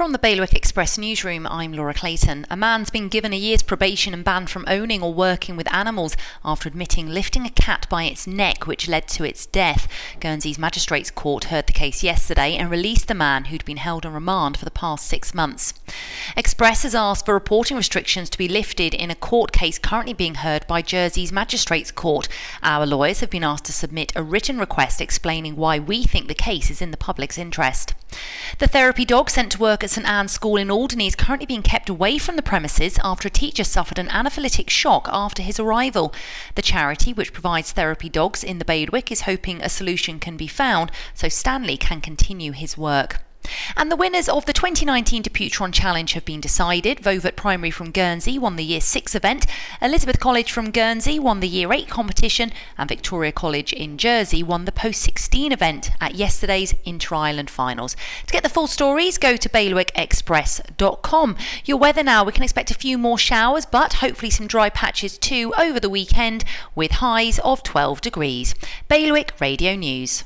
From the Bailiwick Express newsroom, I'm Laura Clayton. A man's been given a year's probation and banned from owning or working with animals after admitting lifting a cat by its neck, which led to its death. Guernsey's Magistrates Court heard the case yesterday and released the man who'd been held on remand for the past six months. Express has asked for reporting restrictions to be lifted in a court case currently being heard by Jersey's Magistrates Court. Our lawyers have been asked to submit a written request explaining why we think the case is in the public's interest. The therapy dog sent to work at St Anne's School in Alderney is currently being kept away from the premises after a teacher suffered an anaphylactic shock after his arrival. The charity, which provides therapy dogs in the Bailiwick, is hoping a solution can be found so Stanley can continue his work. And the winners of the 2019 Deputron Challenge have been decided. Vauvert Primary from Guernsey won the Year 6 event, Elizabeth College from Guernsey won the Year 8 competition, and Victoria College in Jersey won the Post 16 event at yesterday's Inter Island finals. To get the full stories, go to bailiwickexpress.com. Your weather now, we can expect a few more showers, but hopefully some dry patches too over the weekend with highs of 12 degrees. Bailiwick Radio News.